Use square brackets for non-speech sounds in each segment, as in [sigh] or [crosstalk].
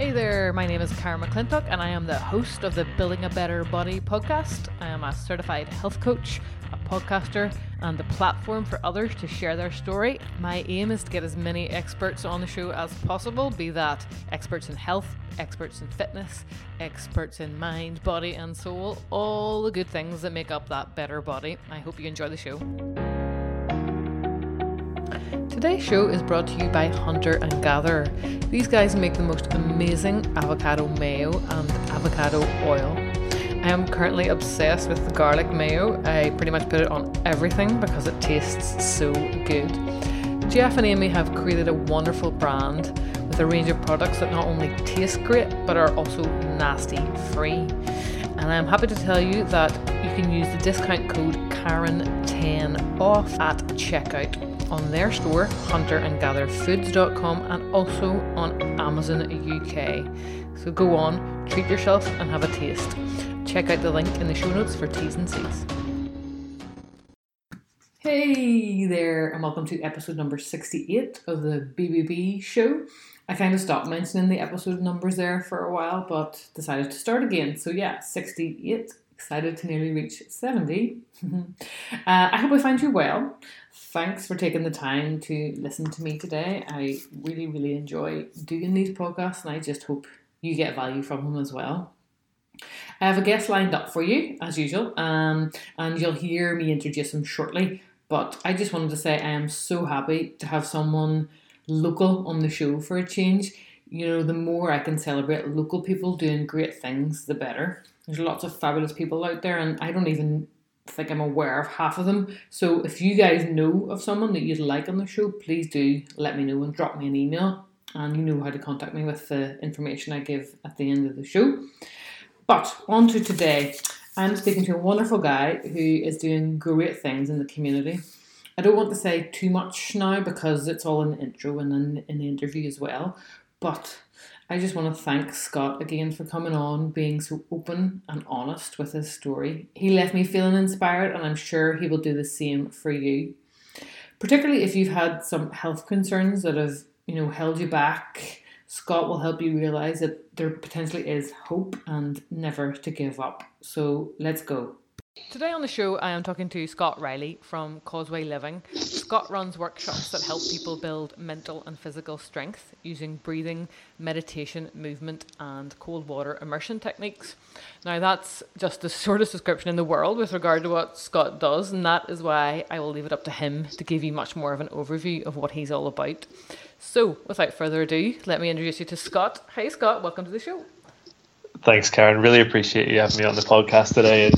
Hey there, my name is Karen McClintock, and I am the host of the Building a Better Body podcast. I am a certified health coach, a podcaster, and the platform for others to share their story. My aim is to get as many experts on the show as possible be that experts in health, experts in fitness, experts in mind, body, and soul all the good things that make up that better body. I hope you enjoy the show. Today's show is brought to you by Hunter and Gatherer. These guys make the most amazing avocado mayo and avocado oil. I am currently obsessed with the garlic mayo. I pretty much put it on everything because it tastes so good. Jeff and Amy have created a wonderful brand with a range of products that not only taste great but are also nasty free. And I'm happy to tell you that you can use the discount code Karen10 off at checkout on their store, hunterandgatherfoods.com, and also on Amazon UK. So go on, treat yourself, and have a taste. Check out the link in the show notes for T's and C's. Hey there, and welcome to episode number 68 of the BBB show. I kind of stopped mentioning the episode numbers there for a while, but decided to start again. So, yeah, 68 excited to nearly reach 70. [laughs] uh, I hope I find you well. Thanks for taking the time to listen to me today. I really, really enjoy doing these podcasts, and I just hope you get value from them as well. I have a guest lined up for you, as usual, um, and you'll hear me introduce him shortly. But I just wanted to say I am so happy to have someone local on the show for a change. You know, the more I can celebrate local people doing great things, the better. There's lots of fabulous people out there, and I don't even think I'm aware of half of them. So if you guys know of someone that you'd like on the show, please do let me know and drop me an email. And you know how to contact me with the information I give at the end of the show. But on to today. I'm speaking to a wonderful guy who is doing great things in the community. I don't want to say too much now because it's all in the intro and then in the interview as well. But I just want to thank Scott again for coming on, being so open and honest with his story. He left me feeling inspired, and I'm sure he will do the same for you. Particularly if you've had some health concerns that have, you know, held you back, Scott will help you realize that there potentially is hope and never to give up. So let's go. Today on the show, I am talking to Scott Riley from Causeway Living. Scott runs workshops that help people build mental and physical strength using breathing, meditation, movement, and cold water immersion techniques. Now, that's just the shortest description in the world with regard to what Scott does, and that is why I will leave it up to him to give you much more of an overview of what he's all about. So, without further ado, let me introduce you to Scott. Hey, Scott, welcome to the show. Thanks, Karen. Really appreciate you having me on the podcast today.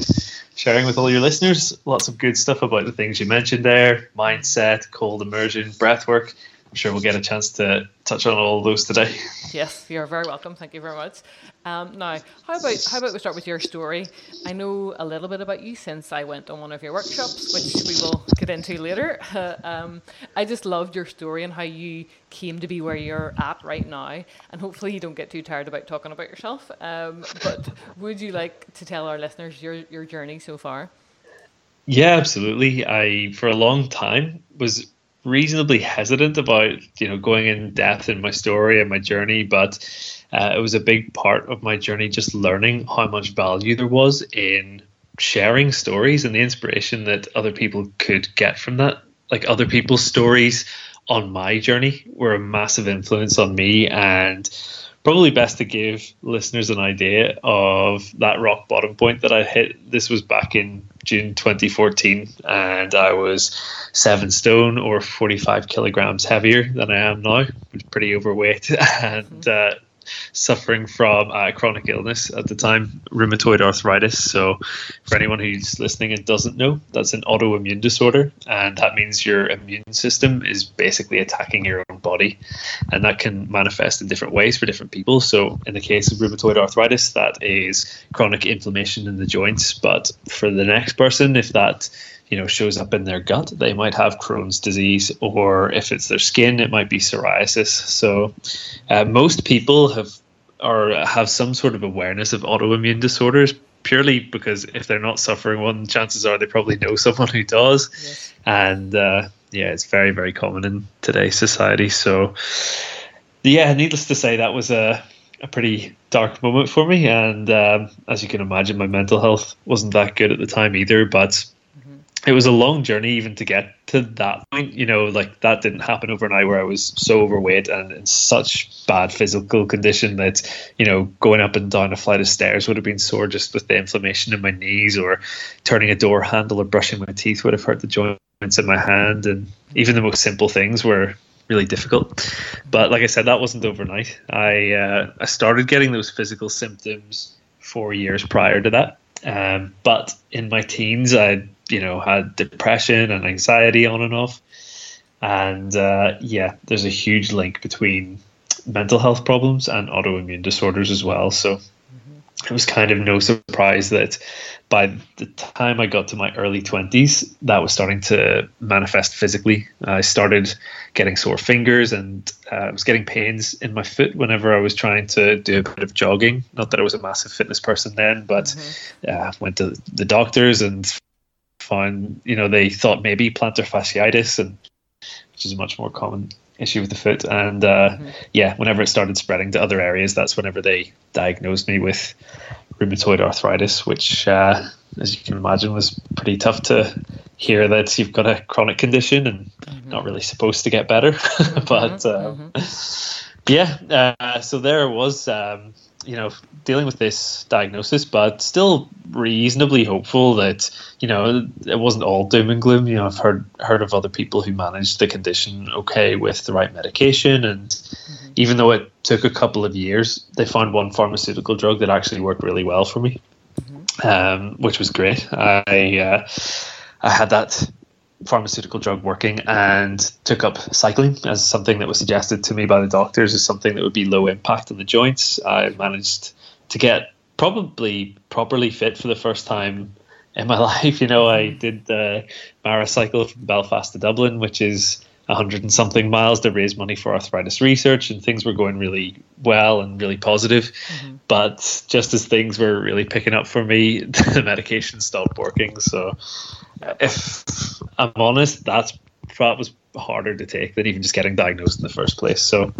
Sharing with all your listeners. Lots of good stuff about the things you mentioned there mindset, cold immersion, breath work. I'm sure we'll get a chance to touch on all those today. [laughs] Yes, you're very welcome. Thank you very much. Um, now, how about how about we start with your story? I know a little bit about you since I went on one of your workshops, which we will get into later. Uh, [laughs] um, I just loved your story and how you came to be where you're at right now. And hopefully, you don't get too tired about talking about yourself. Um, but would you like to tell our listeners your your journey so far? Yeah, absolutely. I for a long time was reasonably hesitant about you know going in depth in my story and my journey, but uh, it was a big part of my journey just learning how much value there was in sharing stories and the inspiration that other people could get from that. Like other people's stories on my journey were a massive influence on me and probably best to give listeners an idea of that rock bottom point that I hit. This was back in June 2014, and I was seven stone or 45 kilograms heavier than I am now. I was pretty overweight, [laughs] and uh, suffering from uh, chronic illness at the time, rheumatoid arthritis. So, for anyone who's listening and doesn't know, that's an autoimmune disorder, and that means your immune system is basically attacking your own body, and that can manifest in different ways for different people. So, in the case of rheumatoid arthritis, that is chronic inflammation in the joints. But for the next person, if that you know shows up in their gut they might have crohn's disease or if it's their skin it might be psoriasis so uh, most people have or have some sort of awareness of autoimmune disorders purely because if they're not suffering one chances are they probably know someone who does yes. and uh, yeah it's very very common in today's society so yeah needless to say that was a a pretty dark moment for me. And um, as you can imagine, my mental health wasn't that good at the time either. But it was a long journey even to get to that point. You know, like that didn't happen overnight where I was so overweight and in such bad physical condition that, you know, going up and down a flight of stairs would have been sore just with the inflammation in my knees or turning a door handle or brushing my teeth would have hurt the joints in my hand. And even the most simple things were really difficult. But like I said, that wasn't overnight. I, uh, I started getting those physical symptoms four years prior to that. Um, but in my teens, I you know had depression and anxiety on and off, and uh, yeah, there's a huge link between mental health problems and autoimmune disorders as well. So it was kind of no surprise that by the time I got to my early 20s, that was starting to manifest physically. I started getting sore fingers and uh, I was getting pains in my foot whenever I was trying to do a bit of jogging. Not that I was a massive fitness person then, but mm-hmm. uh, went to the doctors and found, you know, they thought maybe plantar fasciitis, and which is a much more common issue with the foot. And uh, mm-hmm. yeah, whenever it started spreading to other areas, that's whenever they diagnosed me with rheumatoid arthritis, which, uh, as you can imagine, was pretty tough to hear that you've got a chronic condition and mm-hmm. not really supposed to get better. [laughs] but um, mm-hmm. yeah, uh, so there it was. Um, you know, dealing with this diagnosis, but still reasonably hopeful that you know it wasn't all doom and gloom. You know, I've heard heard of other people who managed the condition okay with the right medication, and mm-hmm. even though it took a couple of years, they found one pharmaceutical drug that actually worked really well for me, mm-hmm. um, which was great. I uh, I had that pharmaceutical drug working and took up cycling as something that was suggested to me by the doctors as something that would be low impact on the joints. I managed to get probably properly fit for the first time in my [laughs] life. You know, I did the Maracycle from Belfast to Dublin, which is a hundred and something miles to raise money for arthritis research, and things were going really well and really positive. Mm-hmm. But just as things were really picking up for me, [laughs] the medication stopped working. So if I'm honest, that's that was harder to take than even just getting diagnosed in the first place. So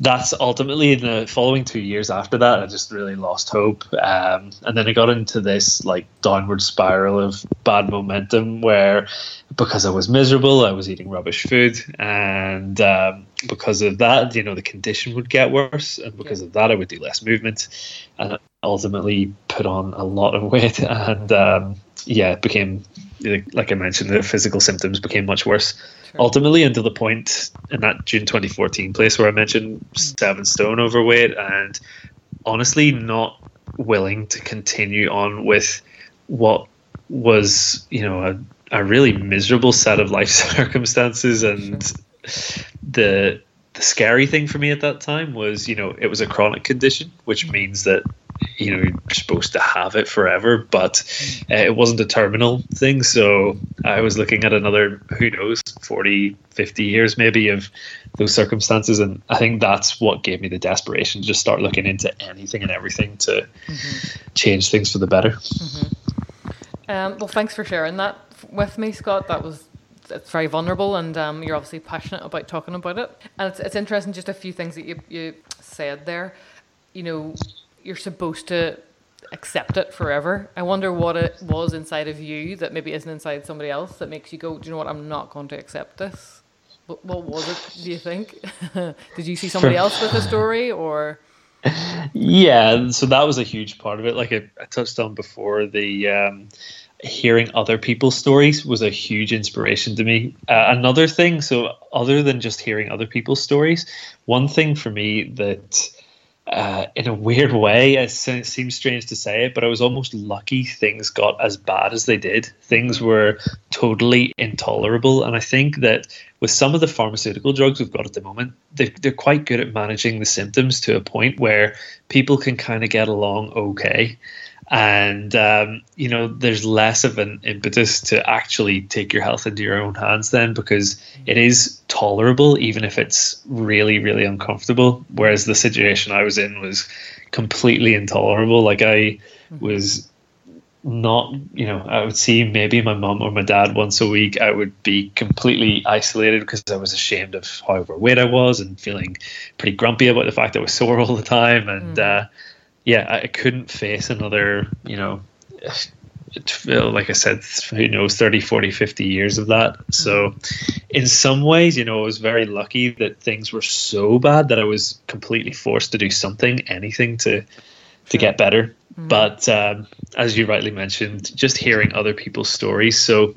that's ultimately in the following two years after that, I just really lost hope. Um, and then I got into this like downward spiral of bad momentum where because I was miserable, I was eating rubbish food. And um, because of that, you know, the condition would get worse. And because of that, I would do less movement and ultimately put on a lot of weight. And um, yeah, it became like I mentioned, the physical symptoms became much worse. Sure. Ultimately, until the point in that June 2014 place where I mentioned seven stone overweight, and honestly, not willing to continue on with what was, you know, a, a really miserable set of life [laughs] circumstances, and sure. the the scary thing for me at that time was, you know, it was a chronic condition, which means that you know you're supposed to have it forever but uh, it wasn't a terminal thing so i was looking at another who knows 40 50 years maybe of those circumstances and i think that's what gave me the desperation to just start looking into anything and everything to mm-hmm. change things for the better mm-hmm. um, well thanks for sharing that with me scott that was it's very vulnerable and um, you're obviously passionate about talking about it and it's, it's interesting just a few things that you, you said there you know you're supposed to accept it forever. I wonder what it was inside of you that maybe isn't inside somebody else that makes you go, do you know what? I'm not going to accept this. What, what was it? Do you think? [laughs] Did you see somebody else with a story or? Yeah, so that was a huge part of it. Like I, I touched on before, the um, hearing other people's stories was a huge inspiration to me. Uh, another thing, so other than just hearing other people's stories, one thing for me that uh, in a weird way, it seems strange to say it, but I was almost lucky things got as bad as they did. Things were totally intolerable. And I think that with some of the pharmaceutical drugs we've got at the moment, they're, they're quite good at managing the symptoms to a point where people can kind of get along okay and um, you know there's less of an impetus to actually take your health into your own hands then because it is tolerable even if it's really really uncomfortable. Whereas the situation i was in was completely intolerable. Like i was not you know i would see maybe my mom or my dad once a week. I would be completely isolated because i was ashamed of how overweight i was and feeling pretty grumpy about the fact that i was [laughs] sore all the time. And mm. uh, yeah i couldn't face another you know like i said who knows 30 40 50 years of that so mm. in some ways you know i was very lucky that things were so bad that i was completely forced to do something anything to to get better Mm-hmm. But um, as you rightly mentioned, just hearing other people's stories. So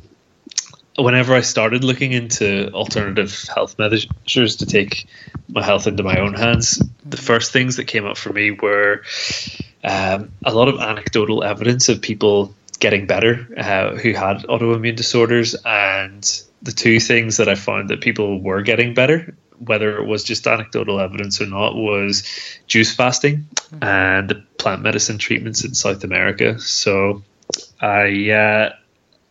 whenever I started looking into alternative health measures to take my health into my own hands, the first things that came up for me were um, a lot of anecdotal evidence of people getting better uh, who had autoimmune disorders. And the two things that I found that people were getting better whether it was just anecdotal evidence or not, was juice fasting mm-hmm. and the plant medicine treatments in South America. So I, uh,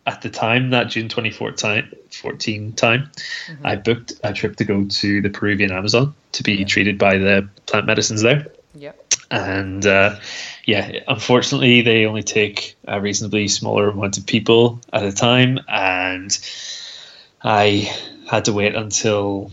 at the time, that June 2014 time, mm-hmm. I booked a trip to go to the Peruvian Amazon to be treated by the plant medicines there. Yeah. And uh, yeah, unfortunately, they only take a reasonably smaller amount of people at a time. And I had to wait until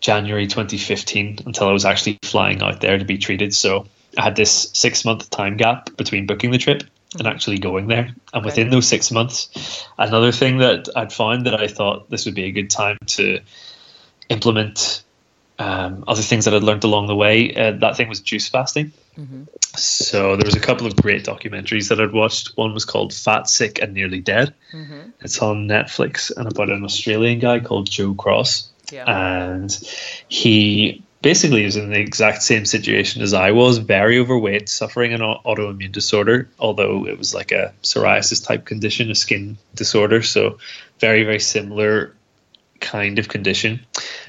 January 2015 until I was actually flying out there to be treated. So I had this six month time gap between booking the trip and mm-hmm. actually going there. And okay. within those six months, another thing that I'd found that I thought this would be a good time to implement um, other things that I'd learned along the way. Uh, that thing was juice fasting. Mm-hmm. So there was a couple of great documentaries that I'd watched. One was called Fat, Sick, and Nearly Dead. Mm-hmm. It's on Netflix and about an Australian guy called Joe Cross. Yeah. And he basically he was in the exact same situation as I was, very overweight, suffering an autoimmune disorder, although it was like a psoriasis type condition, a skin disorder. So, very, very similar kind of condition.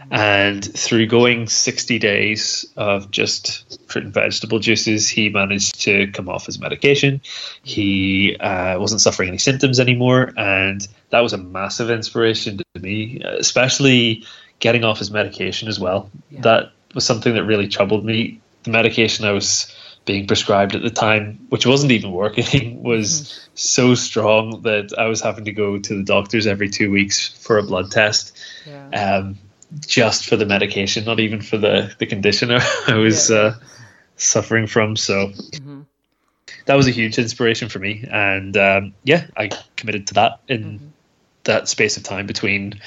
And through going 60 days of just fruit and vegetable juices, he managed to come off his medication. He uh, wasn't suffering any symptoms anymore. And that was a massive inspiration to me, especially getting off his medication as well. Yeah. That was something that really troubled me. The medication I was being prescribed at the time, which wasn't even working, [laughs] was mm-hmm. so strong that I was having to go to the doctors every two weeks for a blood test. Yeah. Um, just for the medication, not even for the, the condition [laughs] I was yeah. uh, suffering from. So mm-hmm. that was a huge inspiration for me. And um, yeah, I committed to that in mm-hmm that space of time between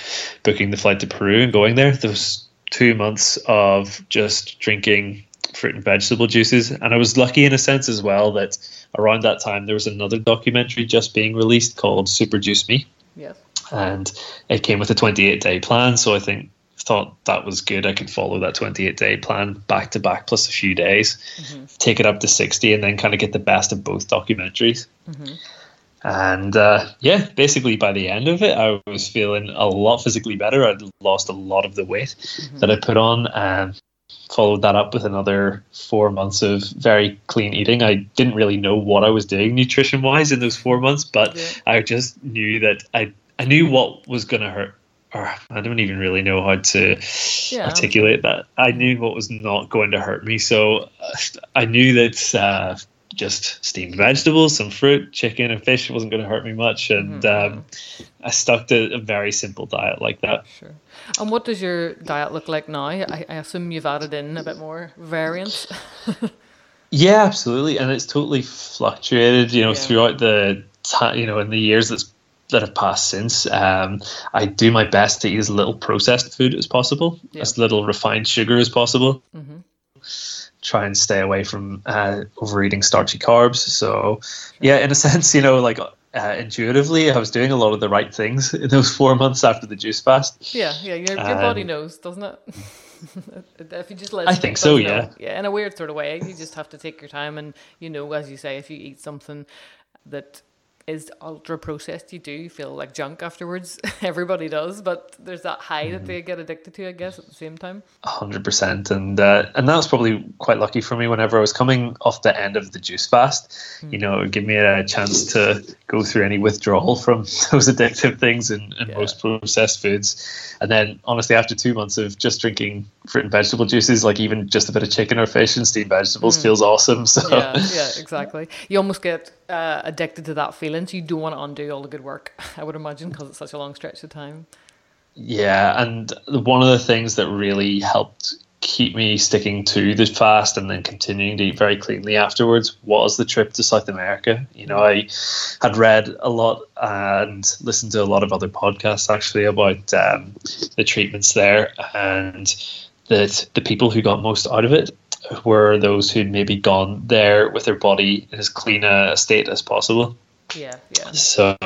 booking the flight to Peru and going there, those two months of just drinking fruit and vegetable juices. And I was lucky in a sense as well that around that time there was another documentary just being released called Super Juice Me. Yes. And it came with a 28 day plan. So I think thought that was good. I could follow that 28 day plan back to back plus a few days, mm-hmm. take it up to 60, and then kind of get the best of both documentaries. Mm-hmm. And uh, yeah, basically by the end of it, I was feeling a lot physically better. I'd lost a lot of the weight mm-hmm. that I put on and followed that up with another four months of very clean eating. I didn't really know what I was doing nutrition wise in those four months, but yeah. I just knew that I, I knew what was going to hurt. Or I don't even really know how to yeah. articulate that. I knew what was not going to hurt me. So uh, I knew that uh, just steamed vegetables, some fruit, chicken, and fish It wasn't going to hurt me much. And mm-hmm. um, I stuck to a very simple diet like that. Sure. And what does your diet look like now? I, I assume you've added in a bit more variance. [laughs] yeah, absolutely, and it's totally fluctuated. You know, yeah. throughout the time, you know, in the years that's that have passed since. Um, I do my best to eat as little processed food as possible, yeah. as little refined sugar as possible. Mm-hmm try and stay away from uh, overeating starchy carbs. So, yeah, in a [laughs] sense, you know, like uh, intuitively, I was doing a lot of the right things [laughs] in those four months after the juice fast. Yeah, yeah, your, your um, body knows, doesn't it? [laughs] if you just let I think so, yeah. Yeah, in a weird sort of way. You just have to take your time, and you know, as you say, if you eat something that is ultra processed, you do feel like junk afterwards. [laughs] Everybody does, but there's that high mm. that they get addicted to, I guess, at the same time. hundred percent, and uh, and that was probably quite lucky for me. Whenever I was coming off the end of the juice fast, mm. you know, it give me a chance to go through any withdrawal from [laughs] those addictive things and, and yeah. most processed foods. And then, honestly, after two months of just drinking fruit and vegetable juices, like even just a bit of chicken or fish and steamed vegetables, mm. feels awesome. [laughs] So yeah, yeah, exactly. You almost get uh, addicted to that feeling, so you don't want to undo all the good work. [laughs] I would imagine because it's such a long stretch of time. Yeah, and one of the things that really helped keep me sticking to the fast and then continuing to eat very cleanly afterwards was the trip to South America. You know, I had read a lot and listened to a lot of other podcasts actually about um, the treatments there and that the people who got most out of it were those who'd maybe gone there with their body in as clean a state as possible. Yeah, yeah. So,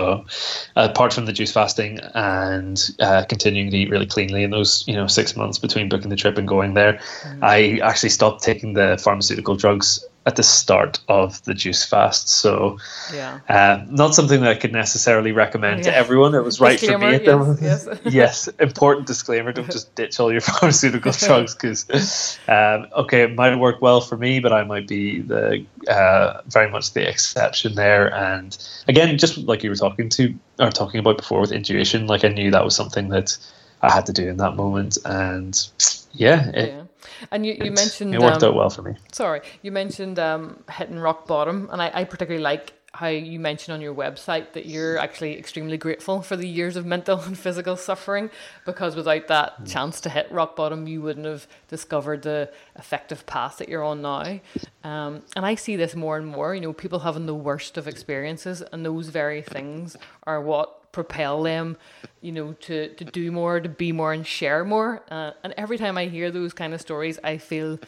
apart from the juice fasting and uh, continuing to eat really cleanly in those, you know, six months between booking the trip and going there, mm. I actually stopped taking the pharmaceutical drugs at the start of the juice fast. So, yeah, uh, not something that I could necessarily recommend yeah. to everyone. It was right disclaimer, for me. at Yes, yes. [laughs] yes, important disclaimer: don't just ditch all your [laughs] pharmaceutical [laughs] drugs because, um, okay, it might work well for me, but I might be the uh, very much the exception there. And again, just like you were talking to or talking about before with intuition, like I knew that was something that I had to do in that moment, and yeah, it, yeah and you, you mentioned it worked um, out well for me. Sorry, you mentioned um, hitting rock bottom, and I, I particularly like how you mentioned on your website that you're actually extremely grateful for the years of mental and physical suffering because without that mm. chance to hit rock bottom, you wouldn't have discovered the effective path that you're on now. Um, and I see this more and more. You know, people having the worst of experiences, and those very things are what propel them, you know, to, to do more, to be more, and share more. Uh, and every time I hear those kind of stories, I feel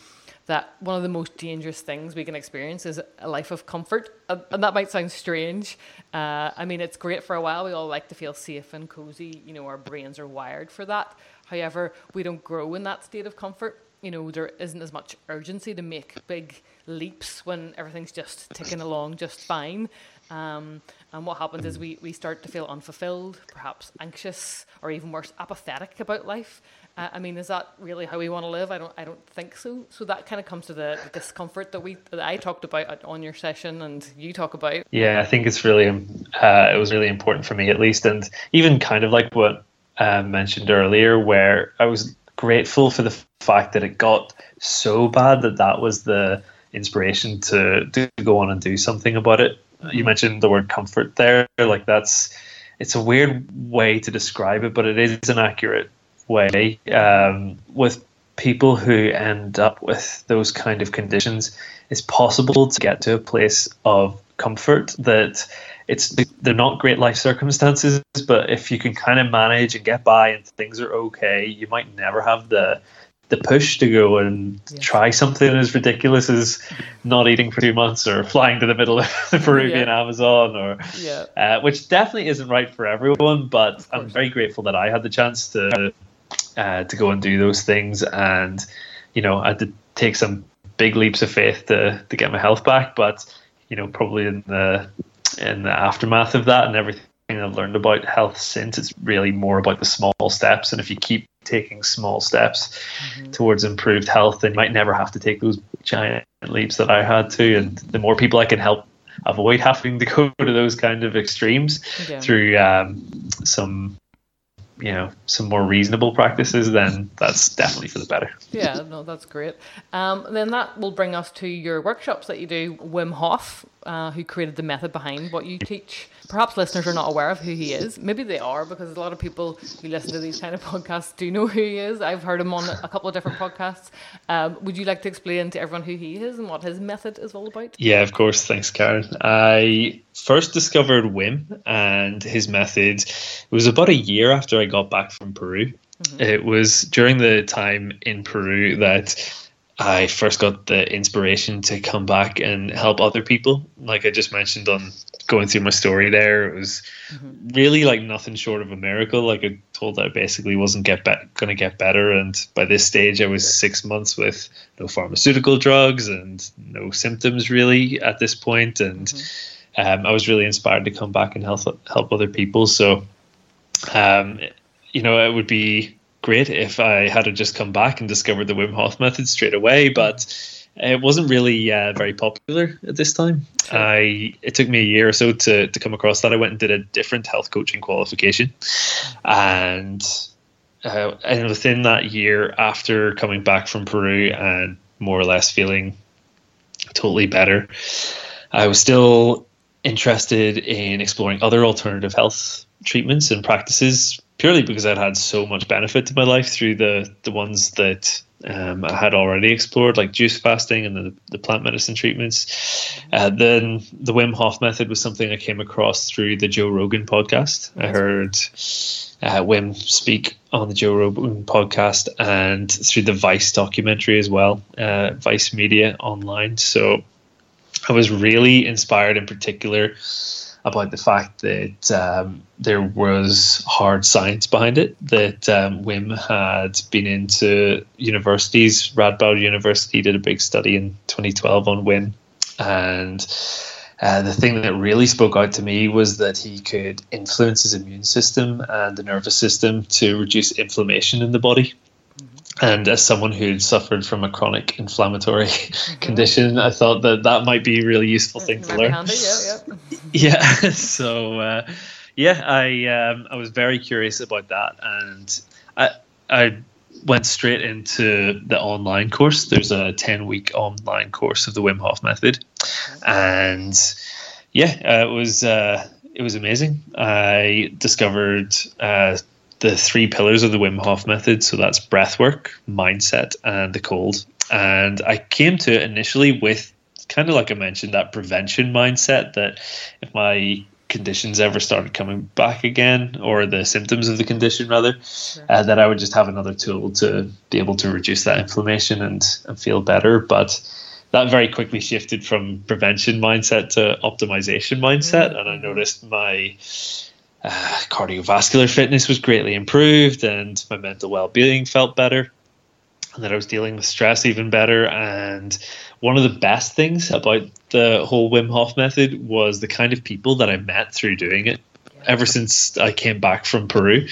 that one of the most dangerous things we can experience is a life of comfort. And that might sound strange. Uh, I mean, it's great for a while. We all like to feel safe and cozy. You know, our brains are wired for that. However, we don't grow in that state of comfort. You know, there isn't as much urgency to make big leaps when everything's just ticking along just fine. Um, and what happens is we, we start to feel unfulfilled, perhaps anxious, or even worse, apathetic about life. Uh, I mean, is that really how we want to live? I don't I don't think so. So that kind of comes to the, the, discomfort that we that I talked about on your session and you talk about. Yeah, I think it's really uh, it was really important for me at least, and even kind of like what uh, mentioned earlier, where I was grateful for the fact that it got so bad that that was the inspiration to, to go on and do something about it you mentioned the word comfort there. Like that's it's a weird way to describe it, but it is an accurate way. Um, with people who end up with those kind of conditions, it's possible to get to a place of comfort that it's they're not great life circumstances, but if you can kind of manage and get by and things are okay, you might never have the the push to go and yeah. try something as ridiculous as not eating for two months or flying to the middle of the [laughs] Peruvian yeah. Amazon or yeah. uh, which definitely isn't right for everyone but I'm very grateful that I had the chance to uh, to go and do those things and you know I had to take some big leaps of faith to to get my health back but you know probably in the in the aftermath of that and everything I've learned about health since it's really more about the small steps and if you keep taking small steps mm-hmm. towards improved health, they might never have to take those giant leaps that I had to. And the more people I can help avoid having to go [laughs] to those kind of extremes yeah. through um, some you know some more reasonable practices then that's definitely for the better yeah no that's great um, then that will bring us to your workshops that you do wim hof uh, who created the method behind what you teach. Perhaps listeners are not aware of who he is. Maybe they are because a lot of people who listen to these kind of podcasts do know who he is. I've heard him on a couple of different podcasts. Um, would you like to explain to everyone who he is and what his method is all about? Yeah, of course. Thanks, Karen. I first discovered Wim and his method. It was about a year after I got back from Peru. Mm-hmm. It was during the time in Peru that I first got the inspiration to come back and help other people. Like I just mentioned on going through my story there, it was mm-hmm. really like nothing short of a miracle. Like I told that I basically wasn't get be- going to get better, and by this stage, I was six months with no pharmaceutical drugs and no symptoms really at this point, and mm-hmm. um, I was really inspired to come back and help help other people. So, um, you know, it would be great if I had to just come back and discovered the Wim Hof method straight away, but it wasn't really uh, very popular at this time. I it took me a year or so to to come across that. I went and did a different health coaching qualification, and uh, and within that year, after coming back from Peru and more or less feeling totally better, I was still interested in exploring other alternative health treatments and practices purely because I'd had so much benefit to my life through the the ones that um, I had already explored, like juice fasting and the, the plant medicine treatments. Uh, then the Wim Hof method was something I came across through the Joe Rogan podcast. I heard uh, Wim speak on the Joe Rogan podcast and through the Vice documentary as well, uh, Vice Media online. So I was really inspired in particular about the fact that um, there was hard science behind it. That um, Wim had been into universities. Radboud University did a big study in 2012 on Wim, and uh, the thing that really spoke out to me was that he could influence his immune system and the nervous system to reduce inflammation in the body. And as someone who'd suffered from a chronic inflammatory mm-hmm. condition, I thought that that might be a really useful thing to learn. Handy, yeah, yeah. [laughs] yeah. [laughs] So, uh, yeah, I um, I was very curious about that, and I I went straight into the online course. There's a ten week online course of the Wim Hof method, and yeah, uh, it was uh, it was amazing. I discovered uh, the three pillars of the Wim Hof method. So that's breath work, mindset, and the cold. And I came to it initially with kind of like I mentioned, that prevention mindset that if my conditions ever started coming back again, or the symptoms of the condition rather, uh, that I would just have another tool to be able to reduce that inflammation and, and feel better. But that very quickly shifted from prevention mindset to optimization mindset, mm-hmm. and I noticed my uh, cardiovascular fitness was greatly improved and my mental well-being felt better and that I was dealing with stress even better. And one of the best things about the whole Wim Hof method was the kind of people that I met through doing it. Ever since I came back from Peru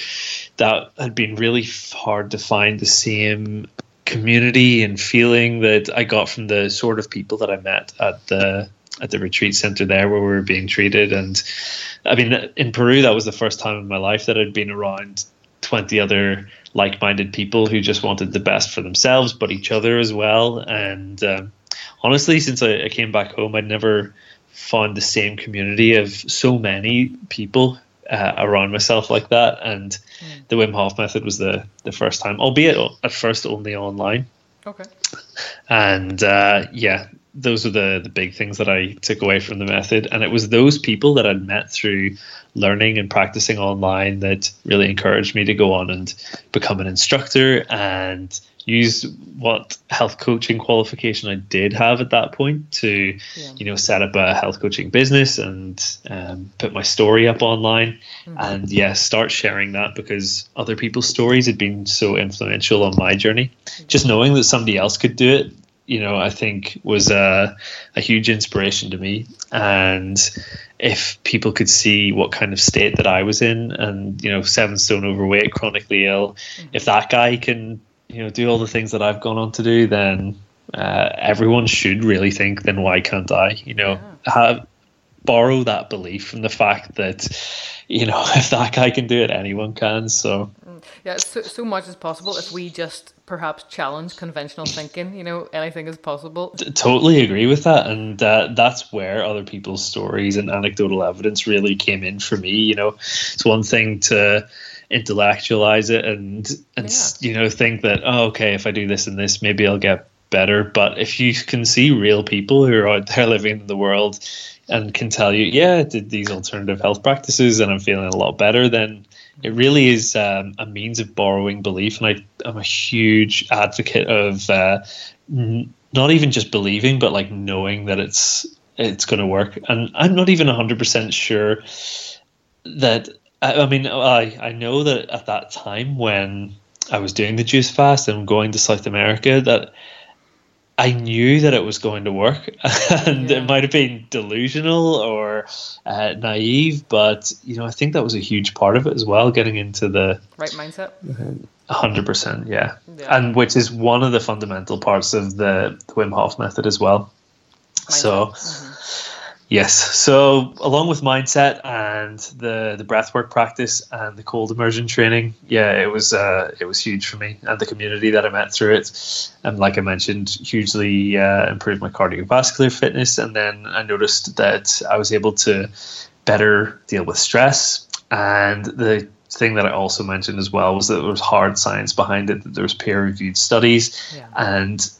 that had been really hard to find the same community and feeling that I got from the sort of people that I met at the at the retreat center there where we were being treated. And I mean, in Peru, that was the first time in my life that I'd been around 20 other like minded people who just wanted the best for themselves, but each other as well. And um, honestly, since I, I came back home, I'd never found the same community of so many people uh, around myself like that. And mm. the Wim Hof method was the, the first time, albeit at first only online. Okay. And uh, yeah, those are the the big things that I took away from the method, and it was those people that I'd met through learning and practicing online that really encouraged me to go on and become an instructor and use what health coaching qualification I did have at that point to, yeah. you know, set up a health coaching business and um, put my story up online, mm-hmm. and yeah, start sharing that because other people's stories had been so influential on my journey. Mm-hmm. Just knowing that somebody else could do it you know, I think was a, a huge inspiration to me. And if people could see what kind of state that I was in, and you know, seven stone overweight, chronically ill, mm-hmm. if that guy can, you know, do all the things that I've gone on to do, then uh, everyone should really think, then why can't I? You know, yeah. have borrow that belief from the fact that, you know, [laughs] if that guy can do it, anyone can. So mm. yeah, so so much as possible. If we just perhaps challenge conventional thinking. You know, anything is possible. Totally agree with that, and uh, that's where other people's stories and anecdotal evidence really came in for me. You know, it's one thing to intellectualize it and and yeah. you know think that oh okay if I do this and this maybe I'll get better. But if you can see real people who are out there [laughs] living in the world and can tell you, yeah, I did these alternative health practices and I'm feeling a lot better, then it really is um, a means of borrowing belief, and I, am a huge advocate of uh, n- not even just believing, but like knowing that it's it's going to work. And I'm not even hundred percent sure that. I, I mean, I I know that at that time when I was doing the juice fast and going to South America, that I knew that it was going to work, [laughs] and yeah. it might have been delusional or uh, naive, but you know, I think that was a huge part of it as well. Getting into the right mindset, hundred percent, yeah. yeah, and which is one of the fundamental parts of the, the Wim Hof method as well. Mindset. So, mm-hmm. Yes. So along with mindset and the the breathwork practice and the cold immersion training, yeah, it was uh, it was huge for me and the community that I met through it. And like I mentioned, hugely uh, improved my cardiovascular fitness. And then I noticed that I was able to better deal with stress. And the thing that I also mentioned as well was that there was hard science behind it. That there was peer reviewed studies, yeah. and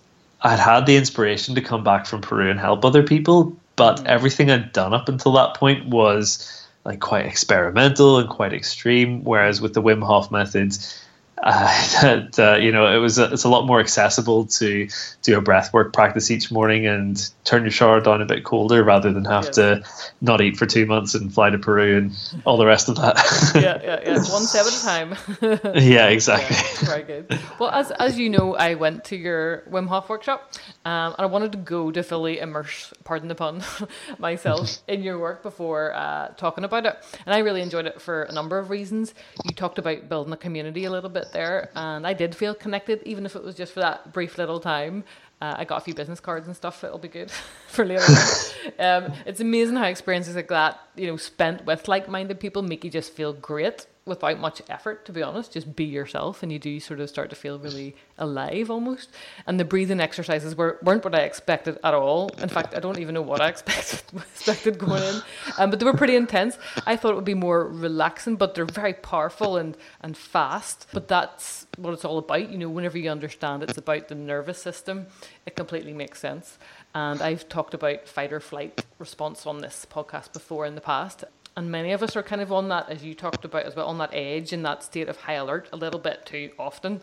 I'd had the inspiration to come back from Peru and help other people, but mm. everything I'd done up until that point was like quite experimental and quite extreme. Whereas with the Wim Hof methods, [laughs] uh, that uh, you know it was a, it's a lot more accessible to do a breath work practice each morning and turn your shower down a bit colder rather than have yes. to not eat for two months and fly to Peru and all the rest of that. yeah, yeah, yeah. [laughs] One step at a time. [laughs] yeah, exactly. Yeah, very good. Well, as as you know, I went to your Wim Hof workshop, um, and I wanted to go to fully immerse, pardon the pun, [laughs] myself in your work before uh, talking about it, and I really enjoyed it for a number of reasons. You talked about building a community a little bit there, and I did feel connected, even if it was just for that brief little time. Uh, I got a few business cards and stuff. It'll be good [laughs] for later. [laughs] um, it's amazing how experiences like that, you know, spent with like-minded people, make you just feel great without much effort, to be honest. Just be yourself, and you do sort of start to feel really alive almost. And the breathing exercises were, weren't what I expected at all. In fact, I don't even know what I [laughs] expected expected going in, um, but they were pretty intense. I thought it would be more relaxing, but they're very powerful and and fast. But that's what it's all about. You know, whenever you understand it's about the nervous system, it completely makes sense. And I've talked about fight or flight response on this podcast before in the past and many of us are kind of on that, as you talked about as well, on that edge in that state of high alert a little bit too often.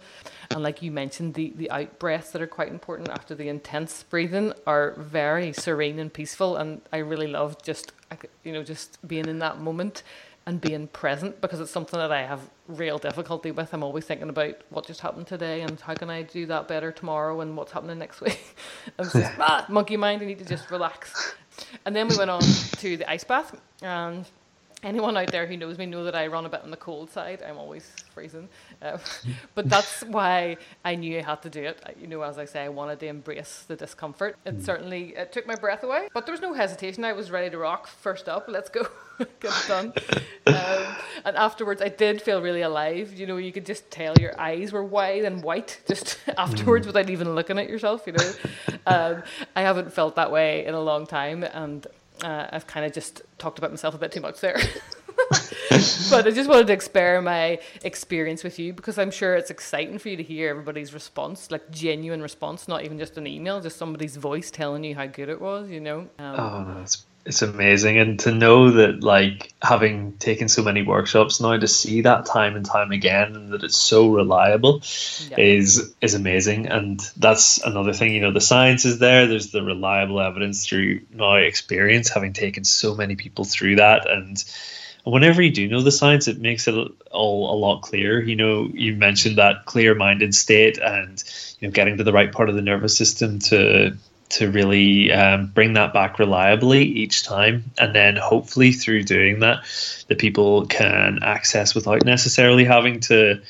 And like you mentioned, the, the out breaths that are quite important after the intense breathing are very serene and peaceful. And I really love just, you know, just being in that moment and being present because it's something that I have real difficulty with. I'm always thinking about what just happened today and how can I do that better tomorrow and what's happening next [laughs] week. and just, ah, monkey mind, I need to just relax. And then we went on to the ice bath and anyone out there who knows me know that I run a bit on the cold side. I'm always freezing, uh, [laughs] but that's why I knew I had to do it. You know, as I say, I wanted to embrace the discomfort. It mm. certainly it took my breath away, but there was no hesitation. I was ready to rock. First up, let's go, [laughs] get it done. [laughs] Um, and afterwards, I did feel really alive. You know, you could just tell your eyes were wide and white just afterwards mm. without even looking at yourself. You know, um, I haven't felt that way in a long time, and uh, I've kind of just talked about myself a bit too much there. [laughs] but I just wanted to expare my experience with you because I'm sure it's exciting for you to hear everybody's response, like genuine response, not even just an email, just somebody's voice telling you how good it was, you know? Um, oh, no, it's amazing. And to know that like having taken so many workshops now to see that time and time again and that it's so reliable yeah. is is amazing. And that's another thing you know the science is there. There's the reliable evidence through now experience having taken so many people through that. And whenever you do know the science it makes it all a lot clearer. You know you mentioned that clear minded state and you know getting to the right part of the nervous system to to really um, bring that back reliably each time. And then hopefully through doing that, the people can access without necessarily having to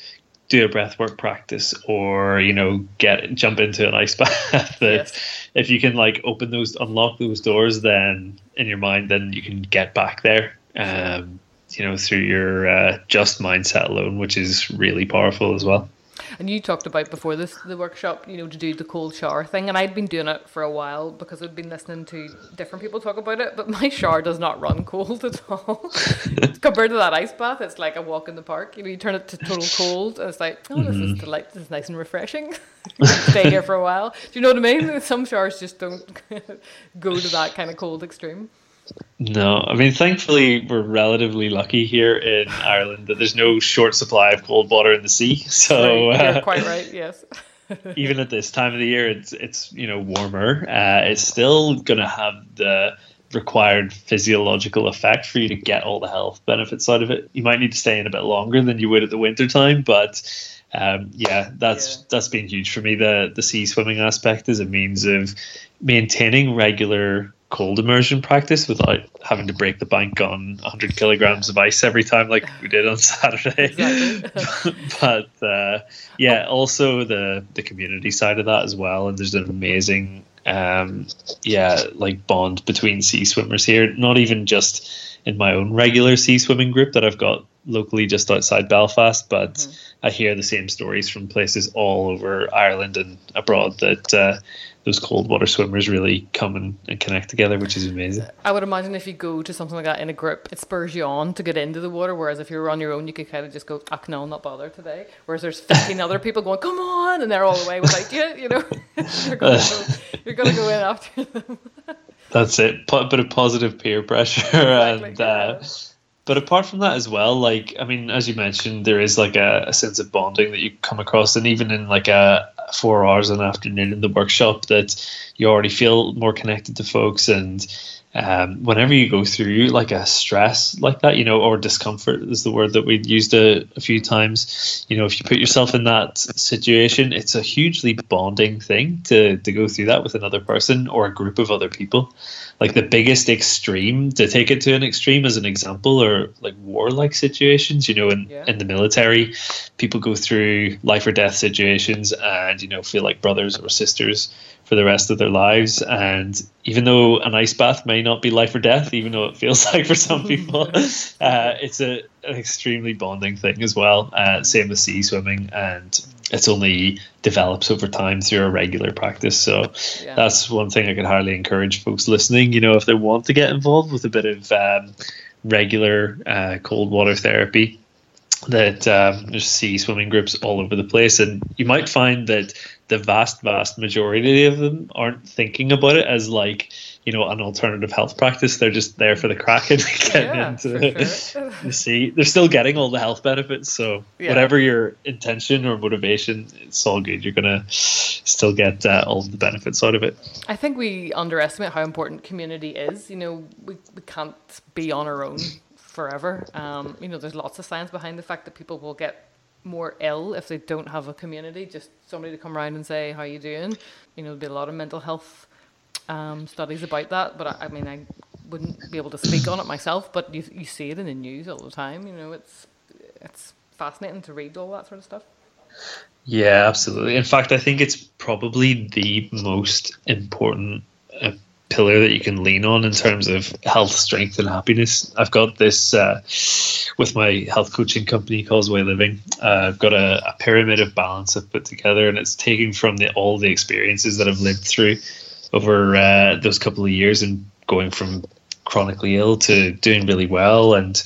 do a breathwork practice or you know get jump into an ice [laughs] bath that yes. if you can like open those unlock those doors then in your mind then you can get back there um you know through your uh, just mindset alone which is really powerful as well and you talked about before this the workshop, you know, to do the cold shower thing, and I'd been doing it for a while because I'd been listening to different people talk about it. But my shower does not run cold at all [laughs] compared to that ice bath. It's like a walk in the park. You know, you turn it to total cold, and it's like, oh, this mm-hmm. is delight. This is nice and refreshing. [laughs] Stay here for a while. Do you know what I mean? Some showers just don't [laughs] go to that kind of cold extreme. No, I mean, thankfully, we're relatively lucky here in Ireland that there's no short supply of cold water in the sea. [laughs] So right. you're uh, quite right. Yes. [laughs] even at this time of the year, it's it's you know warmer. Uh, it's still going to have the required physiological effect for you to get all the health benefits out of it. You might need to stay in a bit longer than you would at the winter time, but um, yeah, that's yeah. that's been huge for me. The the sea swimming aspect is a means of maintaining regular cold immersion practice without having to break the bank on 100 kilograms of ice every time like we did on [laughs] Saturday. [laughs] but uh, yeah, also the the community side of that as well. And there's an amazing um, yeah, like bond between sea swimmers here. Not even just in my own regular sea swimming group that I've got locally just outside Belfast, but mm-hmm. I hear the same stories from places all over Ireland and abroad that uh, those cold water swimmers really come and, and, connect together, which is amazing. I would imagine if you go to something like that in a group, it spurs you on to get into the water. Whereas if you're on your own, you could kind of just go, "Ah, no, not bother today." Whereas there's 15 other people going, "Come on," and they're all the way without you. You know, [laughs] you're going to go, [laughs] go in after them. [laughs] That's it. Put a bit of positive peer pressure exactly, and. Uh, but apart from that as well, like I mean, as you mentioned, there is like a, a, sense of bonding that you come across, and even in like a four hours an afternoon in the workshop, that you already feel more connected to folks, and um, whenever you go through like a stress like that, you know, or discomfort is the word that we used a, a few times. You know, if you put yourself in that situation, it's a hugely bonding thing to to go through that with another person or a group of other people. Like the biggest extreme to take it to an extreme as an example, or like warlike situations. You know, in yeah. in the military, people go through life or death situations, and you know, feel like brothers or sisters for the rest of their lives. And even though an ice bath may not be life or death, even though it feels [laughs] like for some people, [laughs] uh, it's a, an extremely bonding thing as well. Uh, same with sea swimming, and it's only develops over time through a regular practice. So yeah. that's one thing I could highly encourage folks listening. You know, if they want to get involved with a bit of um, regular uh, cold water therapy, that um, there's sea swimming groups all over the place, and you might find that the vast, vast majority of them aren't thinking about it as like you know an alternative health practice. They're just there for the crack and getting yeah, into sure. [laughs] the sea. They're still getting all the health benefits. So yeah. whatever your intention or motivation, it's all good. You're gonna still get uh, all the benefits out of it. I think we underestimate how important community is. You know, we we can't be on our own forever. Um, you know, there's lots of science behind the fact that people will get more ill if they don't have a community, just somebody to come around and say, how you doing? You know, there'll be a lot of mental health um, studies about that, but I, I, mean, I wouldn't be able to speak on it myself, but you, you see it in the news all the time, you know, it's, it's fascinating to read all that sort of stuff. Yeah, absolutely. In fact, I think it's probably the most important uh, pillar that you can lean on in terms of health, strength, and happiness. I've got this uh, with my health coaching company, Causeway Living. Uh, I've got a, a, pyramid of balance I've put together, and it's taking from the, all the experiences that I've lived through over uh, those couple of years and going from chronically ill to doing really well. And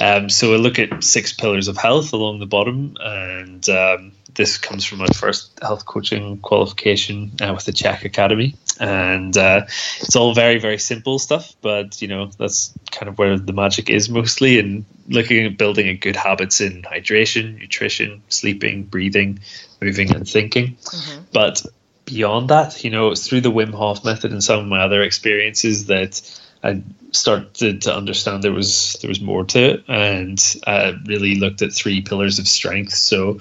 um, so I look at six pillars of health along the bottom, and um, this comes from my first health coaching qualification uh, with the CHEK Academy, and uh, it's all very very simple stuff. But you know that's kind of where the magic is mostly, in looking at building a good habits in hydration, nutrition, sleeping, breathing, moving, and thinking. Mm-hmm. But beyond that, you know, it's through the Wim Hof method and some of my other experiences that I started to understand there was there was more to it, and I really looked at three pillars of strength. So,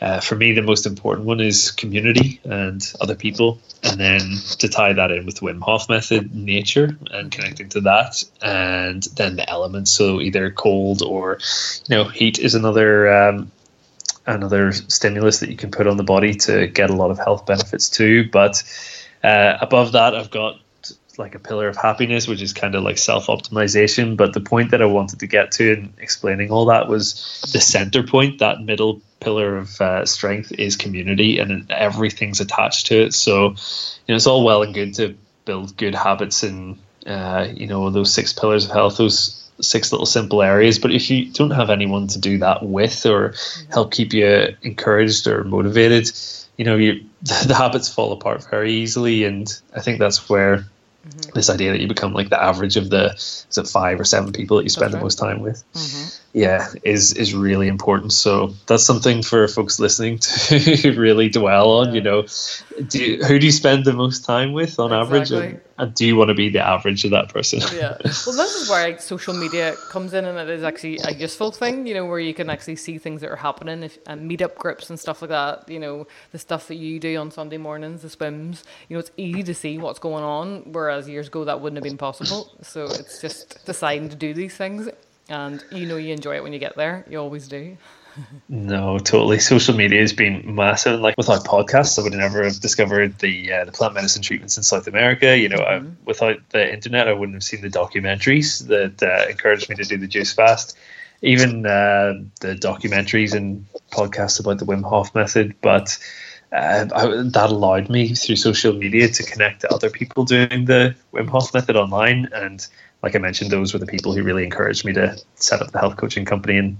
uh, for me, the most important one is community and other people, and then to tie that in with the Wim Hof method, nature, and connecting to that, and then the elements. So either cold or, you know, heat is another. Um, another stimulus that you can put on the body to get a lot of health benefits too. But uh, above that, I've got like a pillar of happiness, which is kind of like self optimization. But the point that I wanted to get to in explaining all that was the center point, that middle pillar of uh, strength is community, and everything's attached to it. So, you know, it's all well and good to build good habits in, uh, you know, those six pillars of health, those six little simple areas. But if you don't have anyone to do that with or help keep you encouraged or motivated, you know, you [laughs] the habits fall apart very easily. And I think that's where Mm-hmm. This idea that you become like the average of the is it five or seven people that you spend right. the most time with, mm-hmm. Yeah, is is really important. So that's something for folks listening to [laughs] really dwell on. You know, do you, who do you spend the most time with on exactly. average, and, and, do you want to be the average of that person? yeah. Well, this is where like, social media comes in, and it is actually a useful thing. You know, where you can actually see things that are happening, if, and meetup groups and stuff like that. You know, the stuff that you do on Sunday mornings, the swims. You know, it's easy to see what's going on, whereas years ago that wouldn't have been possible. So it's just deciding to do these things, and you know you enjoy it when you get there. You always do. no, totally. Social media has been massive. Like without podcasts, I would never have discovered the uh, the plant medicine treatments in South America. You know, mm-hmm. I, without the internet, I wouldn't have seen the documentaries that uh, encouraged me to do the juice fast. Even uh, the documentaries and podcasts about the Wim Hof method, but uh, I, that allowed me through social media to connect to other people doing the Wim Hof method online. And like I mentioned, those were the people who really encouraged me to set up the health coaching company. And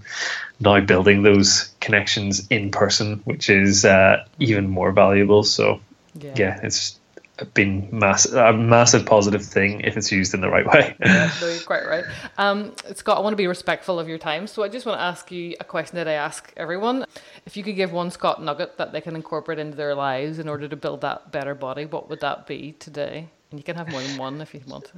now building those connections in person, which is uh, even more valuable. So yeah, yeah it's been mass- a massive positive thing if it's used in the right [laughs] way. yeah, no, you're quite right. Um, Scott, I want to be respectful of your time, so I just want to ask you a question that I ask everyone. If you could give one Scott nugget that they can incorporate into their lives in order to build that better body, what would that be today? And you can have more than one if you want.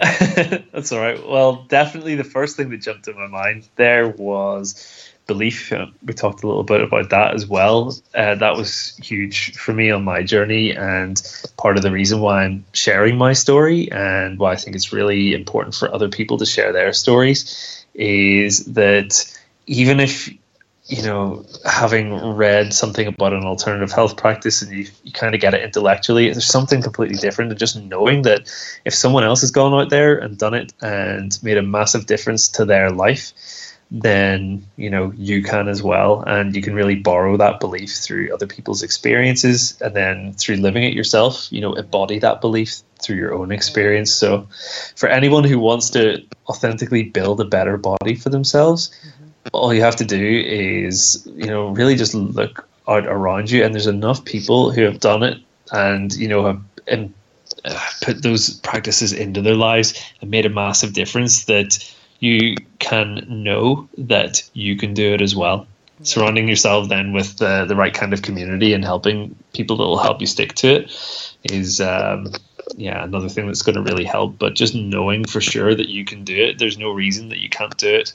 [laughs] That's all right. Well, definitely the first thing that jumped in my mind there was belief. Uh, we talked a little bit about that as well. Uh, that was huge for me on my journey, and part of the reason why I'm sharing my story and why I think it's really important for other people to share their stories is that even if you know, having read something about an alternative health practice and you, you kind of get it intellectually, there's something completely different than just knowing that if someone else has gone out there and done it and made a massive difference to their life, then you know you can as well and you can really borrow that belief through other people's experiences and then through living it yourself you know embody that belief through your own experience so for anyone who wants to authentically build a better body for themselves. All you have to do is you know really just look out around you and there's enough people who have done it and you know have and, uh, put those practices into their lives and made a massive difference that you can know that you can do it as well. Surrounding yourself then with the, the right kind of community and helping people that will help you stick to it is, um, yeah, another thing that's going to really help. But just knowing for sure that you can do it, there's no reason that you can't do it,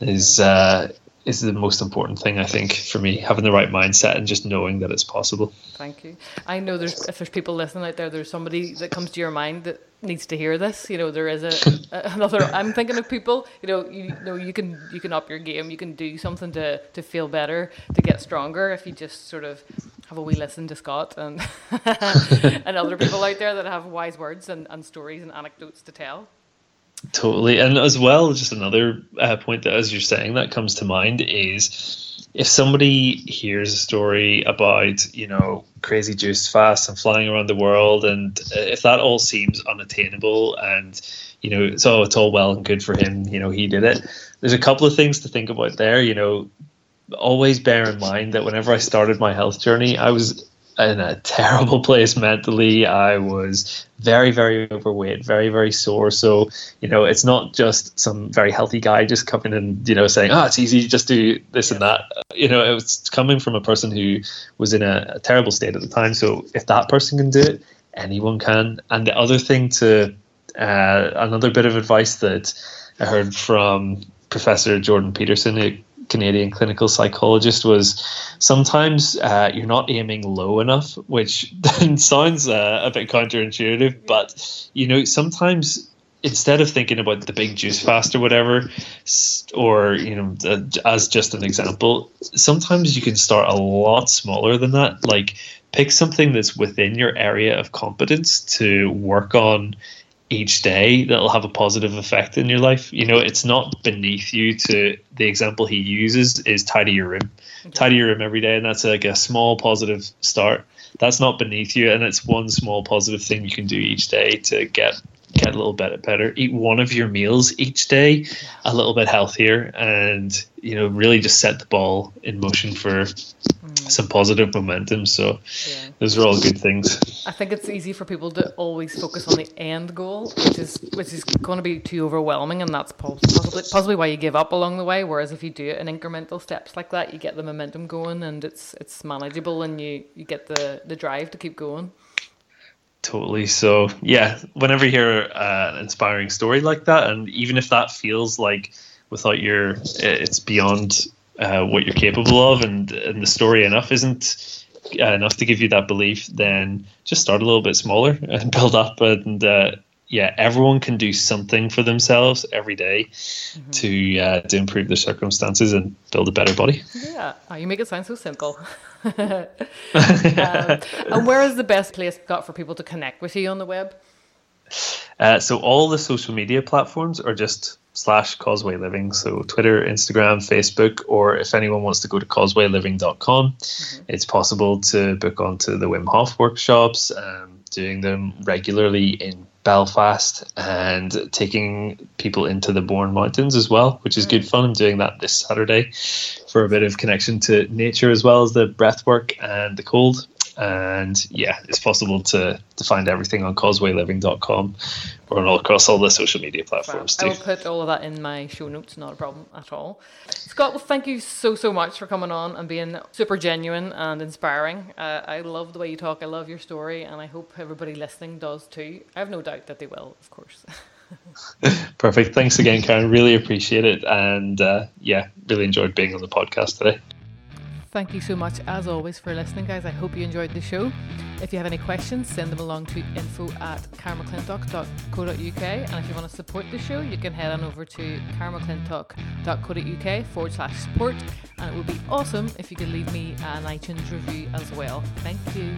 is uh, is the most important thing I think for me. Having the right mindset and just knowing that it's possible. Thank you. I know there's if there's people listening out there, there's somebody that comes to your mind that needs to hear this. You know, there is a, [laughs] another. I'm thinking of people. You know, you, you, know, you can you can up your game. You can do something to to feel better, to get stronger. If you just sort of have a wee listen to Scott and [laughs] and other people out there that have wise words and, and stories and anecdotes to tell. Totally, and as well, just another uh, point that, as you're saying, that comes to mind is if somebody hears a story about you know crazy juice fast and flying around the world and uh, if that all seems unattainable and you know all it's all well and good for him you know he did it. There's a couple of things to think about there you know. Always bear in mind that whenever i started my health journey i was in a terrible [laughs] place mentally. I was very, very overweight, very, very sore. So, you know, it's not just some very healthy guy just coming and, you know, saying, oh, it's easy, just do this yeah. and that. You know, it was coming from a person who was in a, a terrible state at the time. So if that person can do it, anyone can. And the other thing to, uh, another bit of advice that I heard from Professor Jordan Peterson, Canadian clinical psychologist was sometimes uh, you're not aiming low enough, which [laughs] sounds uh, a bit counterintuitive, but you know sometimes instead of thinking about the big juice fast or whatever, or you know as just an example, sometimes you can start a lot smaller than that. Like pick something that's within your area of competence to work on each day that'll have a positive effect in your life. You know, it's not beneath you to the example he uses is tidy your room. Okay. Tidy your room every day and that's like a small positive start. That's not beneath you and it's one small positive thing you can do each day to get get a little bit better. Eat one of your meals each day a little bit healthier and you know really just set the ball in motion for mm. some positive momentum. So yeah. those are all good things. I think it's easy for people to always focus on the end goal, which is which is going to be too overwhelming, and that's possibly possibly why you give up along the way. Whereas if you do it in incremental steps like that, you get the momentum going, and it's it's manageable, and you you get the the drive to keep going. Totally. So yeah, whenever you hear uh, an inspiring story like that, and even if that feels like without your, it's beyond uh, what you're capable of, and and the story enough isn't uh, enough to give you that belief, then just start a little bit smaller and [laughs] build up, and uh, yeah, everyone can do something for themselves every day mm-hmm. to uh, to improve their circumstances and build a better body. Yeah, oh, you make it sound so simple. [laughs] [laughs] um, and where is the best place got for people to connect with you on the web? Uh, so all the social media platforms are just slash causeway living so twitter instagram facebook or if anyone wants to go to causewayliving.com mm-hmm. it's possible to book onto the wim hof workshops um, doing them regularly in belfast and taking people into the Mourne mountains as well which is good mm. fun i'm doing that this saturday for a bit of connection to nature as well as the breath work and the cold and yeah, it's possible to, to find everything on causewayliving.com or on all across all the social media platforms too. I will put all of that in my show notes, not a problem at all. Scott, well, thank you so, so much for coming on and being super genuine and inspiring. Uh, I love the way you talk, I love your story, and I hope everybody listening does too. I have no doubt that they will, of course. [laughs] Perfect. Thanks again, Karen. Really appreciate it. And uh, yeah, really enjoyed being on the podcast today. Thank you so much, as always, for listening, guys. I hope you enjoyed the show. If you have any questions, send them along to info at karenmcclintock.co.uk. And if you want to support the show, you can head on over to karenmcclintock.co.uk forward slash support. And it would be awesome if you could leave me an iTunes review as well. Thank you.